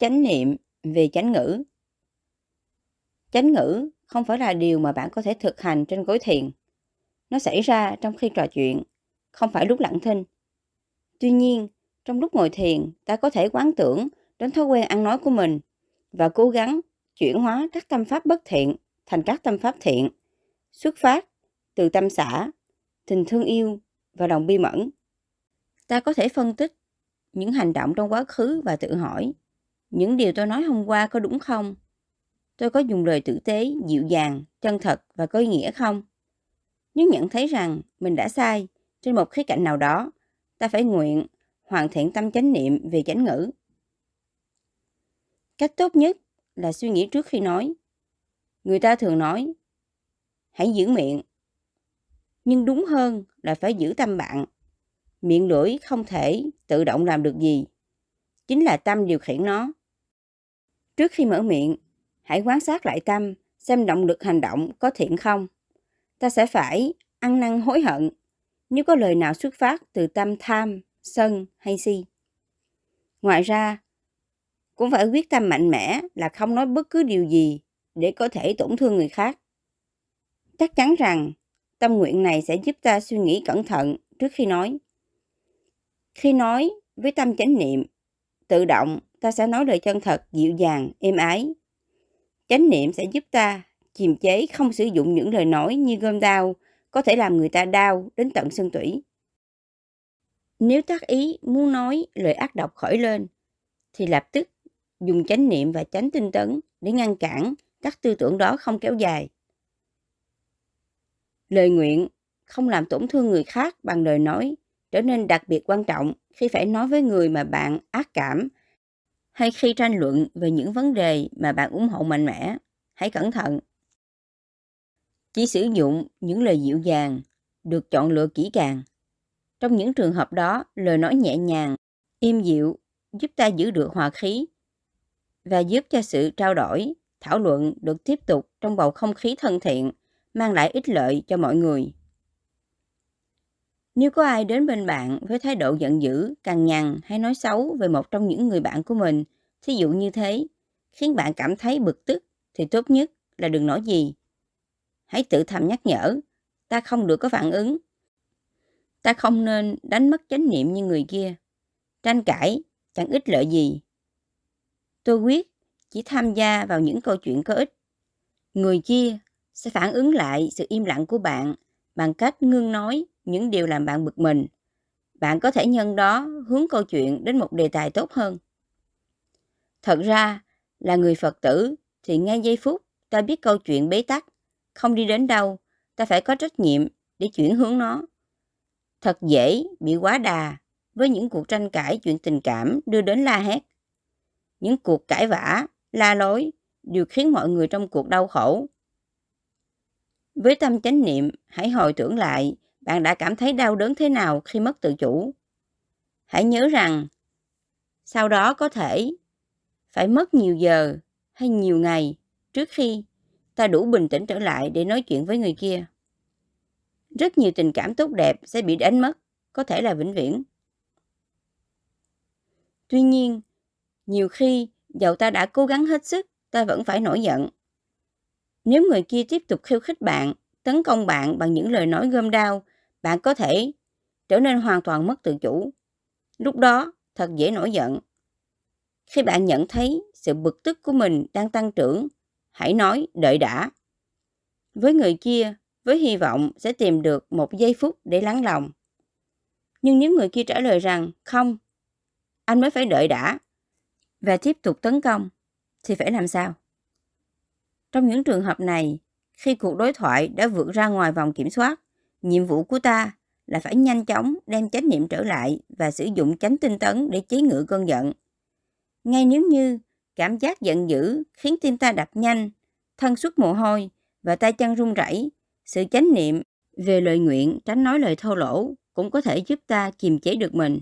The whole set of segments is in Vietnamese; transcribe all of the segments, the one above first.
Chánh niệm về chánh ngữ Chánh ngữ không phải là điều mà bạn có thể thực hành trên gối thiền. Nó xảy ra trong khi trò chuyện, không phải lúc lặng thinh. Tuy nhiên, trong lúc ngồi thiền, ta có thể quán tưởng đến thói quen ăn nói của mình và cố gắng chuyển hóa các tâm pháp bất thiện thành các tâm pháp thiện, xuất phát từ tâm xã, tình thương yêu và lòng bi mẫn. Ta có thể phân tích những hành động trong quá khứ và tự hỏi những điều tôi nói hôm qua có đúng không? Tôi có dùng lời tử tế, dịu dàng, chân thật và có ý nghĩa không? Nếu nhận thấy rằng mình đã sai trên một khía cạnh nào đó, ta phải nguyện hoàn thiện tâm chánh niệm về chánh ngữ. Cách tốt nhất là suy nghĩ trước khi nói. Người ta thường nói, hãy giữ miệng. Nhưng đúng hơn là phải giữ tâm bạn. Miệng lưỡi không thể tự động làm được gì. Chính là tâm điều khiển nó. Trước khi mở miệng, hãy quan sát lại tâm, xem động lực hành động có thiện không. Ta sẽ phải ăn năn hối hận nếu có lời nào xuất phát từ tâm tham, sân hay si. Ngoài ra, cũng phải quyết tâm mạnh mẽ là không nói bất cứ điều gì để có thể tổn thương người khác. Chắc chắn rằng tâm nguyện này sẽ giúp ta suy nghĩ cẩn thận trước khi nói. Khi nói với tâm chánh niệm, tự động ta sẽ nói lời chân thật, dịu dàng, êm ái. Chánh niệm sẽ giúp ta kiềm chế không sử dụng những lời nói như gom đau có thể làm người ta đau đến tận xương tủy. Nếu tác ý muốn nói lời ác độc khởi lên, thì lập tức dùng chánh niệm và chánh tinh tấn để ngăn cản các tư tưởng đó không kéo dài. Lời nguyện không làm tổn thương người khác bằng lời nói trở nên đặc biệt quan trọng khi phải nói với người mà bạn ác cảm hay khi tranh luận về những vấn đề mà bạn ủng hộ mạnh mẽ. Hãy cẩn thận. Chỉ sử dụng những lời dịu dàng, được chọn lựa kỹ càng. Trong những trường hợp đó, lời nói nhẹ nhàng, im dịu giúp ta giữ được hòa khí và giúp cho sự trao đổi, thảo luận được tiếp tục trong bầu không khí thân thiện, mang lại ích lợi cho mọi người. Nếu có ai đến bên bạn với thái độ giận dữ, cằn nhằn hay nói xấu về một trong những người bạn của mình, thí dụ như thế, khiến bạn cảm thấy bực tức, thì tốt nhất là đừng nói gì. Hãy tự thầm nhắc nhở, ta không được có phản ứng. Ta không nên đánh mất chánh niệm như người kia. Tranh cãi chẳng ích lợi gì. Tôi quyết chỉ tham gia vào những câu chuyện có ích. Người kia sẽ phản ứng lại sự im lặng của bạn bằng cách ngưng nói những điều làm bạn bực mình. Bạn có thể nhân đó hướng câu chuyện đến một đề tài tốt hơn. Thật ra là người Phật tử thì ngay giây phút ta biết câu chuyện bế tắc, không đi đến đâu, ta phải có trách nhiệm để chuyển hướng nó. Thật dễ bị quá đà với những cuộc tranh cãi chuyện tình cảm đưa đến la hét. Những cuộc cãi vã, la lối đều khiến mọi người trong cuộc đau khổ. Với tâm chánh niệm, hãy hồi tưởng lại bạn đã cảm thấy đau đớn thế nào khi mất tự chủ. Hãy nhớ rằng, sau đó có thể phải mất nhiều giờ hay nhiều ngày trước khi ta đủ bình tĩnh trở lại để nói chuyện với người kia. Rất nhiều tình cảm tốt đẹp sẽ bị đánh mất, có thể là vĩnh viễn. Tuy nhiên, nhiều khi dầu ta đã cố gắng hết sức, ta vẫn phải nổi giận. Nếu người kia tiếp tục khiêu khích bạn, tấn công bạn bằng những lời nói gom đau bạn có thể trở nên hoàn toàn mất tự chủ. Lúc đó, thật dễ nổi giận. Khi bạn nhận thấy sự bực tức của mình đang tăng trưởng, hãy nói đợi đã. Với người kia, với hy vọng sẽ tìm được một giây phút để lắng lòng. Nhưng nếu người kia trả lời rằng không, anh mới phải đợi đã và tiếp tục tấn công, thì phải làm sao? Trong những trường hợp này, khi cuộc đối thoại đã vượt ra ngoài vòng kiểm soát, Nhiệm vụ của ta là phải nhanh chóng đem chánh niệm trở lại và sử dụng chánh tinh tấn để chế ngự cơn giận. Ngay nếu như cảm giác giận dữ khiến tim ta đập nhanh, thân xuất mồ hôi và tay chân run rẩy, sự chánh niệm về lời nguyện tránh nói lời thô lỗ cũng có thể giúp ta kiềm chế được mình.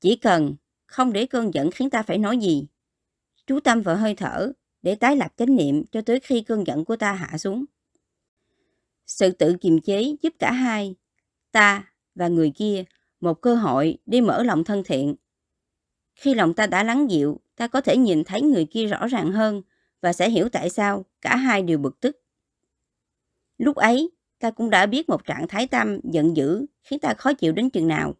Chỉ cần không để cơn giận khiến ta phải nói gì. Chú tâm vào hơi thở để tái lập chánh niệm cho tới khi cơn giận của ta hạ xuống. Sự tự kiềm chế giúp cả hai, ta và người kia, một cơ hội để mở lòng thân thiện. Khi lòng ta đã lắng dịu, ta có thể nhìn thấy người kia rõ ràng hơn và sẽ hiểu tại sao cả hai đều bực tức. Lúc ấy, ta cũng đã biết một trạng thái tâm giận dữ khiến ta khó chịu đến chừng nào.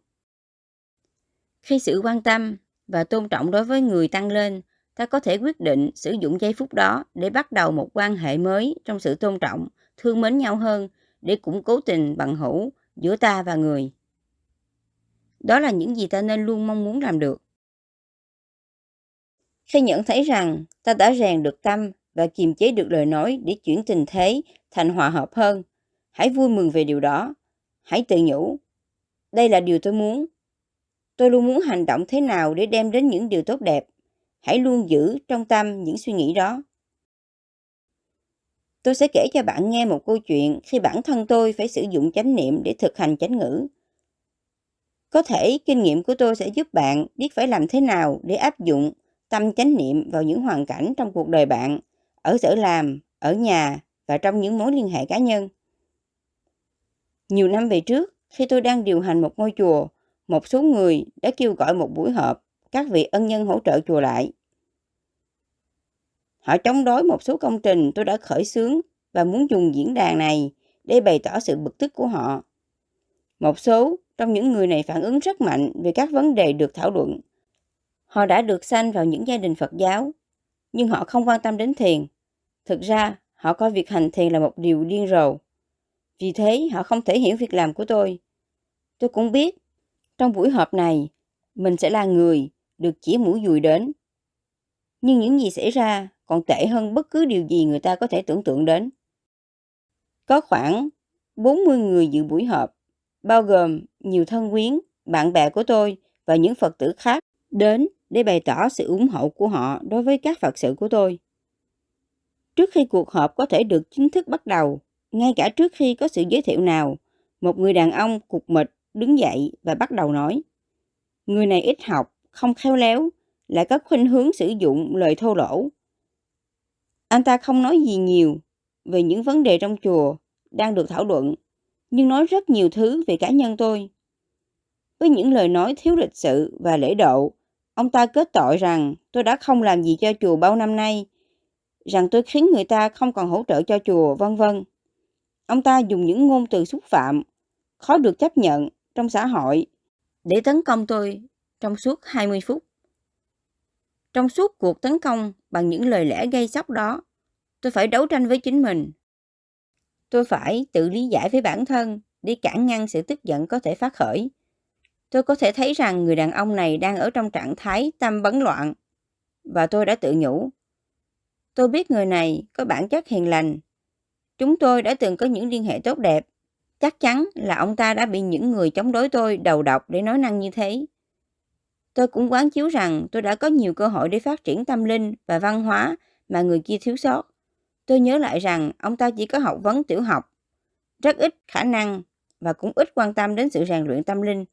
Khi sự quan tâm và tôn trọng đối với người tăng lên, ta có thể quyết định sử dụng giây phút đó để bắt đầu một quan hệ mới trong sự tôn trọng, thương mến nhau hơn để củng cố tình bằng hữu giữa ta và người. Đó là những gì ta nên luôn mong muốn làm được. Khi nhận thấy rằng ta đã rèn được tâm và kiềm chế được lời nói để chuyển tình thế thành hòa hợp hơn, hãy vui mừng về điều đó. Hãy tự nhủ, đây là điều tôi muốn. Tôi luôn muốn hành động thế nào để đem đến những điều tốt đẹp. Hãy luôn giữ trong tâm những suy nghĩ đó. Tôi sẽ kể cho bạn nghe một câu chuyện khi bản thân tôi phải sử dụng chánh niệm để thực hành chánh ngữ. Có thể kinh nghiệm của tôi sẽ giúp bạn biết phải làm thế nào để áp dụng tâm chánh niệm vào những hoàn cảnh trong cuộc đời bạn, ở sở làm, ở nhà và trong những mối liên hệ cá nhân. Nhiều năm về trước, khi tôi đang điều hành một ngôi chùa, một số người đã kêu gọi một buổi họp các vị ân nhân hỗ trợ chùa lại. Họ chống đối một số công trình tôi đã khởi xướng và muốn dùng diễn đàn này để bày tỏ sự bực tức của họ. Một số trong những người này phản ứng rất mạnh về các vấn đề được thảo luận. Họ đã được sanh vào những gia đình Phật giáo, nhưng họ không quan tâm đến thiền. Thực ra, họ coi việc hành thiền là một điều điên rồ. Vì thế, họ không thể hiểu việc làm của tôi. Tôi cũng biết, trong buổi họp này, mình sẽ là người được chỉ mũi dùi đến. Nhưng những gì xảy ra còn tệ hơn bất cứ điều gì người ta có thể tưởng tượng đến. Có khoảng 40 người dự buổi họp, bao gồm nhiều thân quyến, bạn bè của tôi và những Phật tử khác đến để bày tỏ sự ủng hộ của họ đối với các Phật sự của tôi. Trước khi cuộc họp có thể được chính thức bắt đầu, ngay cả trước khi có sự giới thiệu nào, một người đàn ông cục mịch đứng dậy và bắt đầu nói. Người này ít học, không khéo léo, lại có khuynh hướng sử dụng lời thô lỗ. Anh ta không nói gì nhiều về những vấn đề trong chùa đang được thảo luận, nhưng nói rất nhiều thứ về cá nhân tôi. Với những lời nói thiếu lịch sự và lễ độ, ông ta kết tội rằng tôi đã không làm gì cho chùa bao năm nay, rằng tôi khiến người ta không còn hỗ trợ cho chùa, vân vân. Ông ta dùng những ngôn từ xúc phạm, khó được chấp nhận trong xã hội để tấn công tôi trong suốt 20 phút. Trong suốt cuộc tấn công bằng những lời lẽ gây sốc đó, tôi phải đấu tranh với chính mình. Tôi phải tự lý giải với bản thân để cản ngăn sự tức giận có thể phát khởi. Tôi có thể thấy rằng người đàn ông này đang ở trong trạng thái tâm bấn loạn và tôi đã tự nhủ. Tôi biết người này có bản chất hiền lành. Chúng tôi đã từng có những liên hệ tốt đẹp. Chắc chắn là ông ta đã bị những người chống đối tôi đầu độc để nói năng như thế. Tôi cũng quán chiếu rằng tôi đã có nhiều cơ hội để phát triển tâm linh và văn hóa mà người kia thiếu sót. Tôi nhớ lại rằng ông ta chỉ có học vấn tiểu học, rất ít khả năng và cũng ít quan tâm đến sự rèn luyện tâm linh.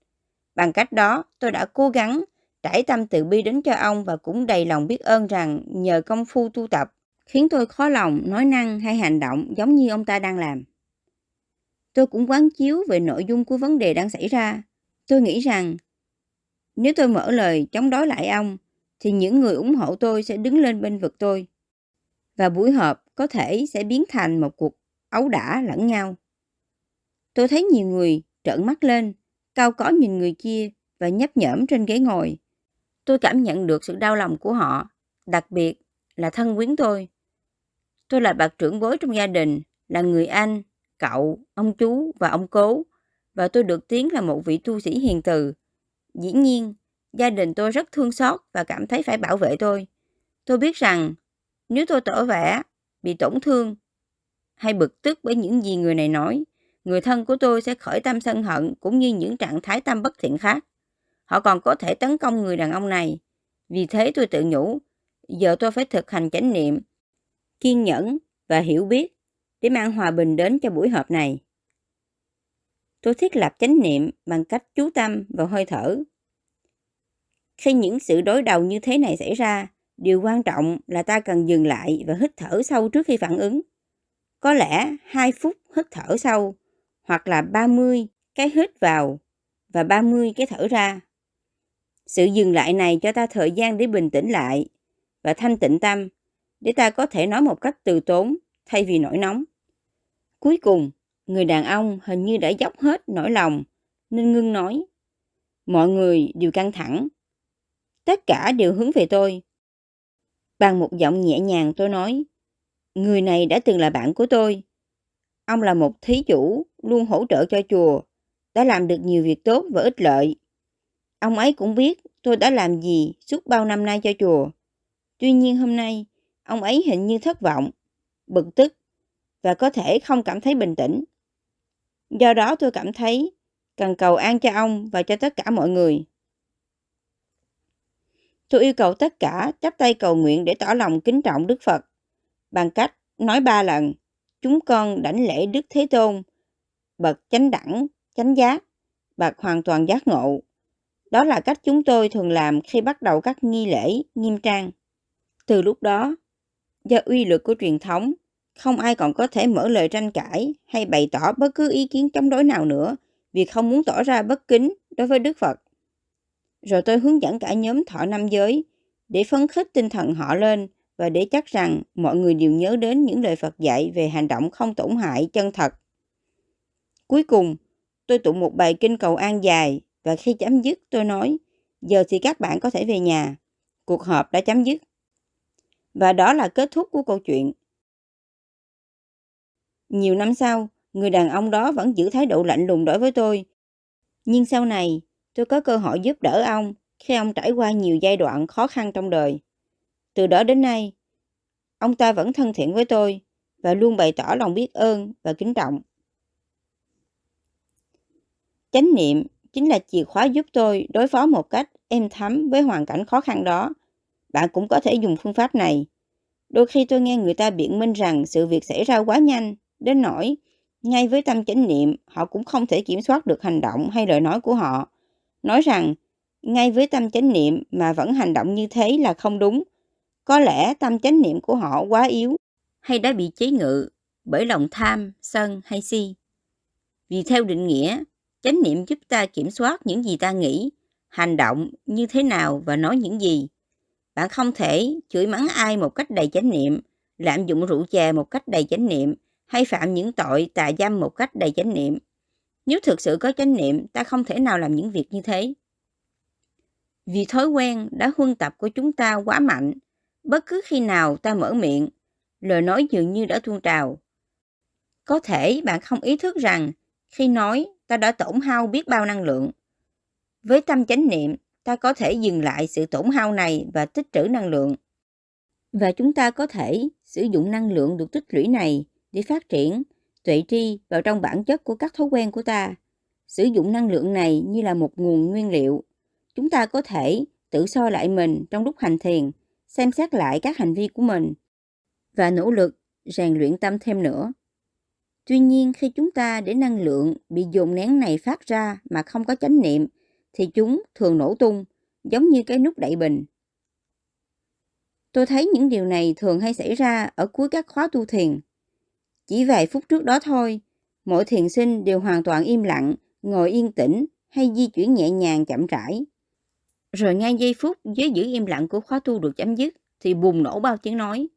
Bằng cách đó, tôi đã cố gắng trải tâm từ bi đến cho ông và cũng đầy lòng biết ơn rằng nhờ công phu tu tập khiến tôi khó lòng nói năng hay hành động giống như ông ta đang làm. Tôi cũng quán chiếu về nội dung của vấn đề đang xảy ra. Tôi nghĩ rằng nếu tôi mở lời chống đối lại ông, thì những người ủng hộ tôi sẽ đứng lên bên vực tôi. Và buổi họp có thể sẽ biến thành một cuộc ấu đả lẫn nhau. Tôi thấy nhiều người trợn mắt lên, cao có nhìn người kia và nhấp nhởm trên ghế ngồi. Tôi cảm nhận được sự đau lòng của họ, đặc biệt là thân quyến tôi. Tôi là bậc trưởng bối trong gia đình, là người anh, cậu, ông chú và ông cố, và tôi được tiếng là một vị tu sĩ hiền từ, Dĩ nhiên, gia đình tôi rất thương xót và cảm thấy phải bảo vệ tôi. Tôi biết rằng nếu tôi tỏ vẻ bị tổn thương hay bực tức bởi những gì người này nói, người thân của tôi sẽ khởi tâm sân hận cũng như những trạng thái tâm bất thiện khác. Họ còn có thể tấn công người đàn ông này. Vì thế tôi tự nhủ, giờ tôi phải thực hành chánh niệm, kiên nhẫn và hiểu biết để mang hòa bình đến cho buổi họp này. Tôi thiết lập chánh niệm bằng cách chú tâm vào hơi thở. Khi những sự đối đầu như thế này xảy ra, điều quan trọng là ta cần dừng lại và hít thở sâu trước khi phản ứng. Có lẽ 2 phút hít thở sâu hoặc là 30 cái hít vào và 30 cái thở ra. Sự dừng lại này cho ta thời gian để bình tĩnh lại và thanh tịnh tâm để ta có thể nói một cách từ tốn thay vì nổi nóng. Cuối cùng, người đàn ông hình như đã dốc hết nỗi lòng nên ngưng nói. Mọi người đều căng thẳng. Tất cả đều hướng về tôi. Bằng một giọng nhẹ nhàng tôi nói, người này đã từng là bạn của tôi. Ông là một thí chủ luôn hỗ trợ cho chùa, đã làm được nhiều việc tốt và ích lợi. Ông ấy cũng biết tôi đã làm gì suốt bao năm nay cho chùa. Tuy nhiên hôm nay, ông ấy hình như thất vọng, bực tức và có thể không cảm thấy bình tĩnh. Do đó tôi cảm thấy cần cầu an cho ông và cho tất cả mọi người. Tôi yêu cầu tất cả chắp tay cầu nguyện để tỏ lòng kính trọng Đức Phật bằng cách nói ba lần chúng con đảnh lễ Đức Thế Tôn, bậc chánh đẳng, chánh giác, bậc hoàn toàn giác ngộ. Đó là cách chúng tôi thường làm khi bắt đầu các nghi lễ nghiêm trang. Từ lúc đó, do uy lực của truyền thống, không ai còn có thể mở lời tranh cãi hay bày tỏ bất cứ ý kiến chống đối nào nữa vì không muốn tỏ ra bất kính đối với Đức Phật. Rồi tôi hướng dẫn cả nhóm thọ năm giới để phấn khích tinh thần họ lên và để chắc rằng mọi người đều nhớ đến những lời Phật dạy về hành động không tổn hại chân thật. Cuối cùng, tôi tụng một bài kinh cầu an dài và khi chấm dứt tôi nói, giờ thì các bạn có thể về nhà. Cuộc họp đã chấm dứt. Và đó là kết thúc của câu chuyện. Nhiều năm sau, người đàn ông đó vẫn giữ thái độ lạnh lùng đối với tôi. Nhưng sau này, tôi có cơ hội giúp đỡ ông khi ông trải qua nhiều giai đoạn khó khăn trong đời. Từ đó đến nay, ông ta vẫn thân thiện với tôi và luôn bày tỏ lòng biết ơn và kính trọng. Chánh niệm chính là chìa khóa giúp tôi đối phó một cách êm thấm với hoàn cảnh khó khăn đó. Bạn cũng có thể dùng phương pháp này. Đôi khi tôi nghe người ta biện minh rằng sự việc xảy ra quá nhanh, đến nỗi ngay với tâm chánh niệm họ cũng không thể kiểm soát được hành động hay lời nói của họ. Nói rằng ngay với tâm chánh niệm mà vẫn hành động như thế là không đúng. Có lẽ tâm chánh niệm của họ quá yếu hay đã bị chế ngự bởi lòng tham, sân hay si. Vì theo định nghĩa, chánh niệm giúp ta kiểm soát những gì ta nghĩ, hành động như thế nào và nói những gì. Bạn không thể chửi mắng ai một cách đầy chánh niệm, lạm dụng rượu chè một cách đầy chánh niệm hay phạm những tội tà dâm một cách đầy chánh niệm. Nếu thực sự có chánh niệm, ta không thể nào làm những việc như thế. Vì thói quen đã huân tập của chúng ta quá mạnh, bất cứ khi nào ta mở miệng, lời nói dường như đã tuôn trào. Có thể bạn không ý thức rằng khi nói ta đã tổn hao biết bao năng lượng. Với tâm chánh niệm, ta có thể dừng lại sự tổn hao này và tích trữ năng lượng. Và chúng ta có thể sử dụng năng lượng được tích lũy này để phát triển tuệ tri vào trong bản chất của các thói quen của ta. Sử dụng năng lượng này như là một nguồn nguyên liệu. Chúng ta có thể tự soi lại mình trong lúc hành thiền, xem xét lại các hành vi của mình và nỗ lực rèn luyện tâm thêm nữa. Tuy nhiên khi chúng ta để năng lượng bị dồn nén này phát ra mà không có chánh niệm thì chúng thường nổ tung giống như cái nút đậy bình. Tôi thấy những điều này thường hay xảy ra ở cuối các khóa tu thiền. Chỉ vài phút trước đó thôi, mỗi thiền sinh đều hoàn toàn im lặng, ngồi yên tĩnh hay di chuyển nhẹ nhàng chậm rãi. Rồi ngay giây phút với giữ im lặng của khóa tu được chấm dứt thì bùng nổ bao tiếng nói.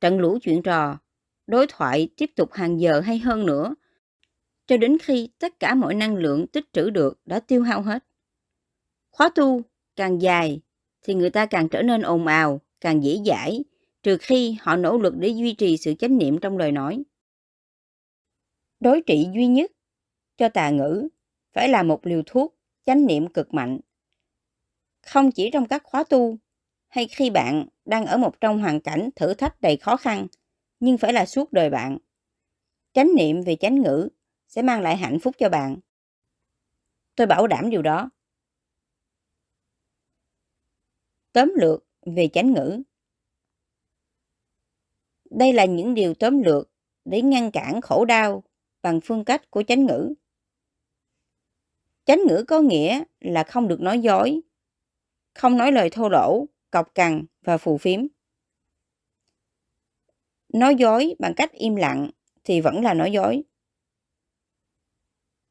Trận lũ chuyện trò, đối thoại tiếp tục hàng giờ hay hơn nữa, cho đến khi tất cả mọi năng lượng tích trữ được đã tiêu hao hết. Khóa tu càng dài thì người ta càng trở nên ồn ào, càng dễ dãi, trừ khi họ nỗ lực để duy trì sự chánh niệm trong lời nói. Đối trị duy nhất cho tà ngữ phải là một liều thuốc chánh niệm cực mạnh. Không chỉ trong các khóa tu hay khi bạn đang ở một trong hoàn cảnh thử thách đầy khó khăn, nhưng phải là suốt đời bạn. Chánh niệm về chánh ngữ sẽ mang lại hạnh phúc cho bạn. Tôi bảo đảm điều đó. Tóm lược về chánh ngữ. Đây là những điều tóm lược để ngăn cản khổ đau bằng phương cách của chánh ngữ. Chánh ngữ có nghĩa là không được nói dối, không nói lời thô lỗ, cọc cằn và phù phiếm. Nói dối bằng cách im lặng thì vẫn là nói dối.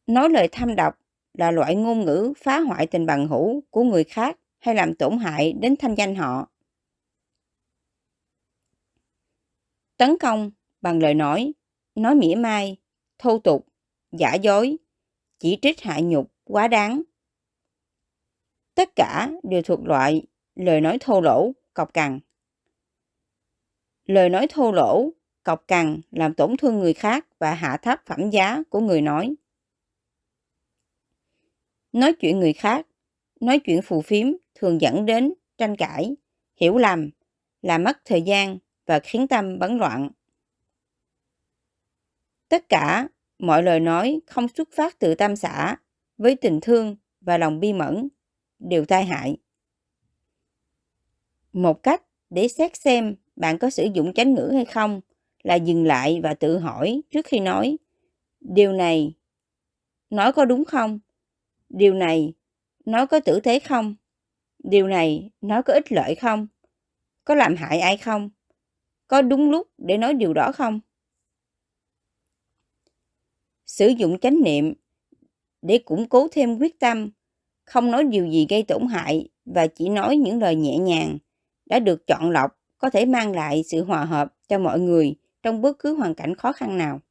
Nói lời thâm độc là loại ngôn ngữ phá hoại tình bằng hữu của người khác hay làm tổn hại đến thanh danh họ. tấn công bằng lời nói, nói mỉa mai, thô tục, giả dối, chỉ trích hạ nhục, quá đáng. Tất cả đều thuộc loại lời nói thô lỗ, cọc cằn. Lời nói thô lỗ, cọc cằn làm tổn thương người khác và hạ thấp phẩm giá của người nói. Nói chuyện người khác, nói chuyện phù phiếm thường dẫn đến tranh cãi, hiểu lầm, làm mất thời gian và khiến tâm bấn loạn. Tất cả mọi lời nói không xuất phát từ tam xã, với tình thương và lòng bi mẫn, đều tai hại. Một cách để xét xem bạn có sử dụng chánh ngữ hay không là dừng lại và tự hỏi trước khi nói, điều này nói có đúng không? Điều này nói có tử tế không? Điều này nói có ích lợi không? Có làm hại ai không? Có đúng lúc để nói điều đó không? Sử dụng chánh niệm để củng cố thêm quyết tâm, không nói điều gì gây tổn hại và chỉ nói những lời nhẹ nhàng, đã được chọn lọc có thể mang lại sự hòa hợp cho mọi người trong bất cứ hoàn cảnh khó khăn nào.